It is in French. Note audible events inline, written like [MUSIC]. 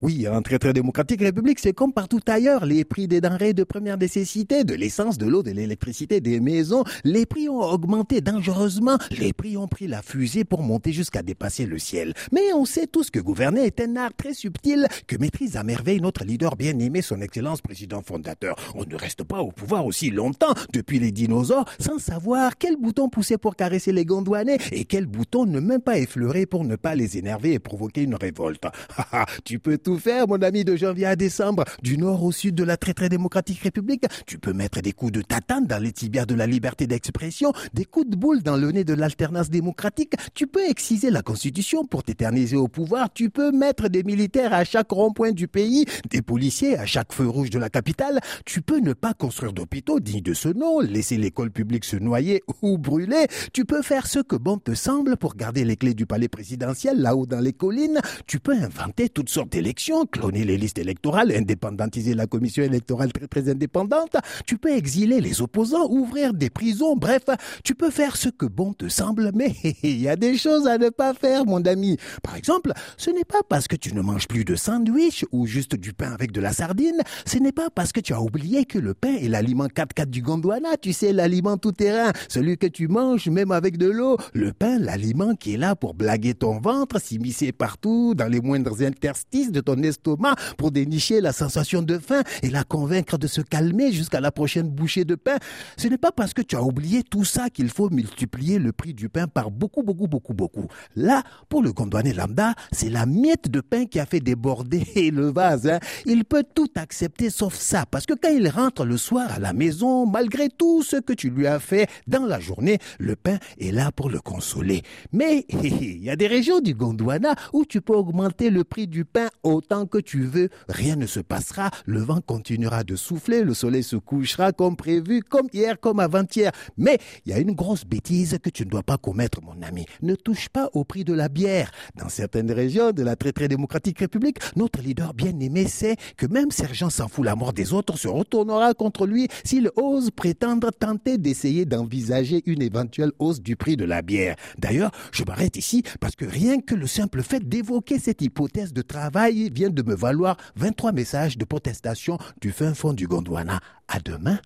Oui, en très très démocratique république, c'est comme partout ailleurs. Les prix des denrées de première nécessité, de l'essence, de l'eau, de l'électricité, des maisons, les prix ont augmenté dangereusement. Les prix ont pris la fusée pour monter jusqu'à dépasser le ciel. Mais on sait tous que gouverner est un art très subtil que maîtrise à merveille notre leader bien aimé, son excellence président fondateur. On ne reste pas au pouvoir aussi longtemps depuis les dinosaures sans savoir quel bouton pousser pour caresser les gondouanais et quel bouton ne même pas effleurer pour ne pas les énerver et provoquer une révolte. [LAUGHS] tu peux tout faire, mon ami, de janvier à décembre, du nord au sud de la très très démocratique république. Tu peux mettre des coups de tatane dans les tibias de la liberté d'expression, des coups de boule dans le nez de l'alternance démocratique. Tu peux exciser la constitution pour t'éterniser au pouvoir. Tu peux mettre des militaires à chaque rond-point du pays, des policiers à chaque feu rouge de la capitale. Tu peux ne pas construire d'hôpitaux dignes de ce nom, laisser l'école publique se noyer [LAUGHS] ou brûler. Tu peux faire ce que bon te semble pour garder les clés du palais présidentiel là-haut dans les collines. Tu peux inventer toutes sortes d'élections cloner les listes électorales, indépendantiser la commission électorale très très indépendante, tu peux exiler les opposants, ouvrir des prisons, bref, tu peux faire ce que bon te semble, [LAUGHS] mais il y a des choses à ne pas faire, mon ami. Par exemple, ce n'est pas parce que tu ne manges plus de sandwich ou juste du pain avec de la sardine, ce n'est pas parce que tu as oublié que le pain est l'aliment 4-4 du Gondwana, tu sais, l'aliment tout-terrain, celui que tu manges même avec de l'eau. Le pain, l'aliment qui est là pour blaguer ton ventre, s'immiscer partout, dans les moindres interstices de ton estomac pour dénicher la sensation de faim et la convaincre de se calmer jusqu'à la prochaine bouchée de pain. Ce n'est pas parce que tu as oublié tout ça qu'il faut multiplier le prix du pain par beaucoup, beaucoup, beaucoup, beaucoup. Là, pour le gondouanais lambda, c'est la miette de pain qui a fait déborder [LAUGHS] le vase. Hein. Il peut tout accepter sauf ça, parce que quand il rentre le soir à la maison, malgré tout ce que tu lui as fait dans la journée, le pain est là pour le consoler. Mais [LAUGHS] il y a des régions du Gondwana où tu peux augmenter le prix du pain autant que tu veux, rien ne se passera, le vent continuera de souffler, le soleil se couchera comme prévu, comme hier, comme avant-hier. Mais il y a une grosse bêtise que tu ne dois pas commettre, mon ami. Ne touche pas au prix de la bière. Dans certaines régions de la très très démocratique république, notre leader bien-aimé sait que même Sergent s'en fout la mort des autres se retournera contre lui s'il ose prétendre tenter d'essayer d'envisager une éventuelle hausse du prix de la bière. D'ailleurs, je m'arrête ici parce que rien que le simple fait d'évoquer cette hypothèse de travail vient de me valoir 23 messages de protestation du fin fond du Gondwana. À demain.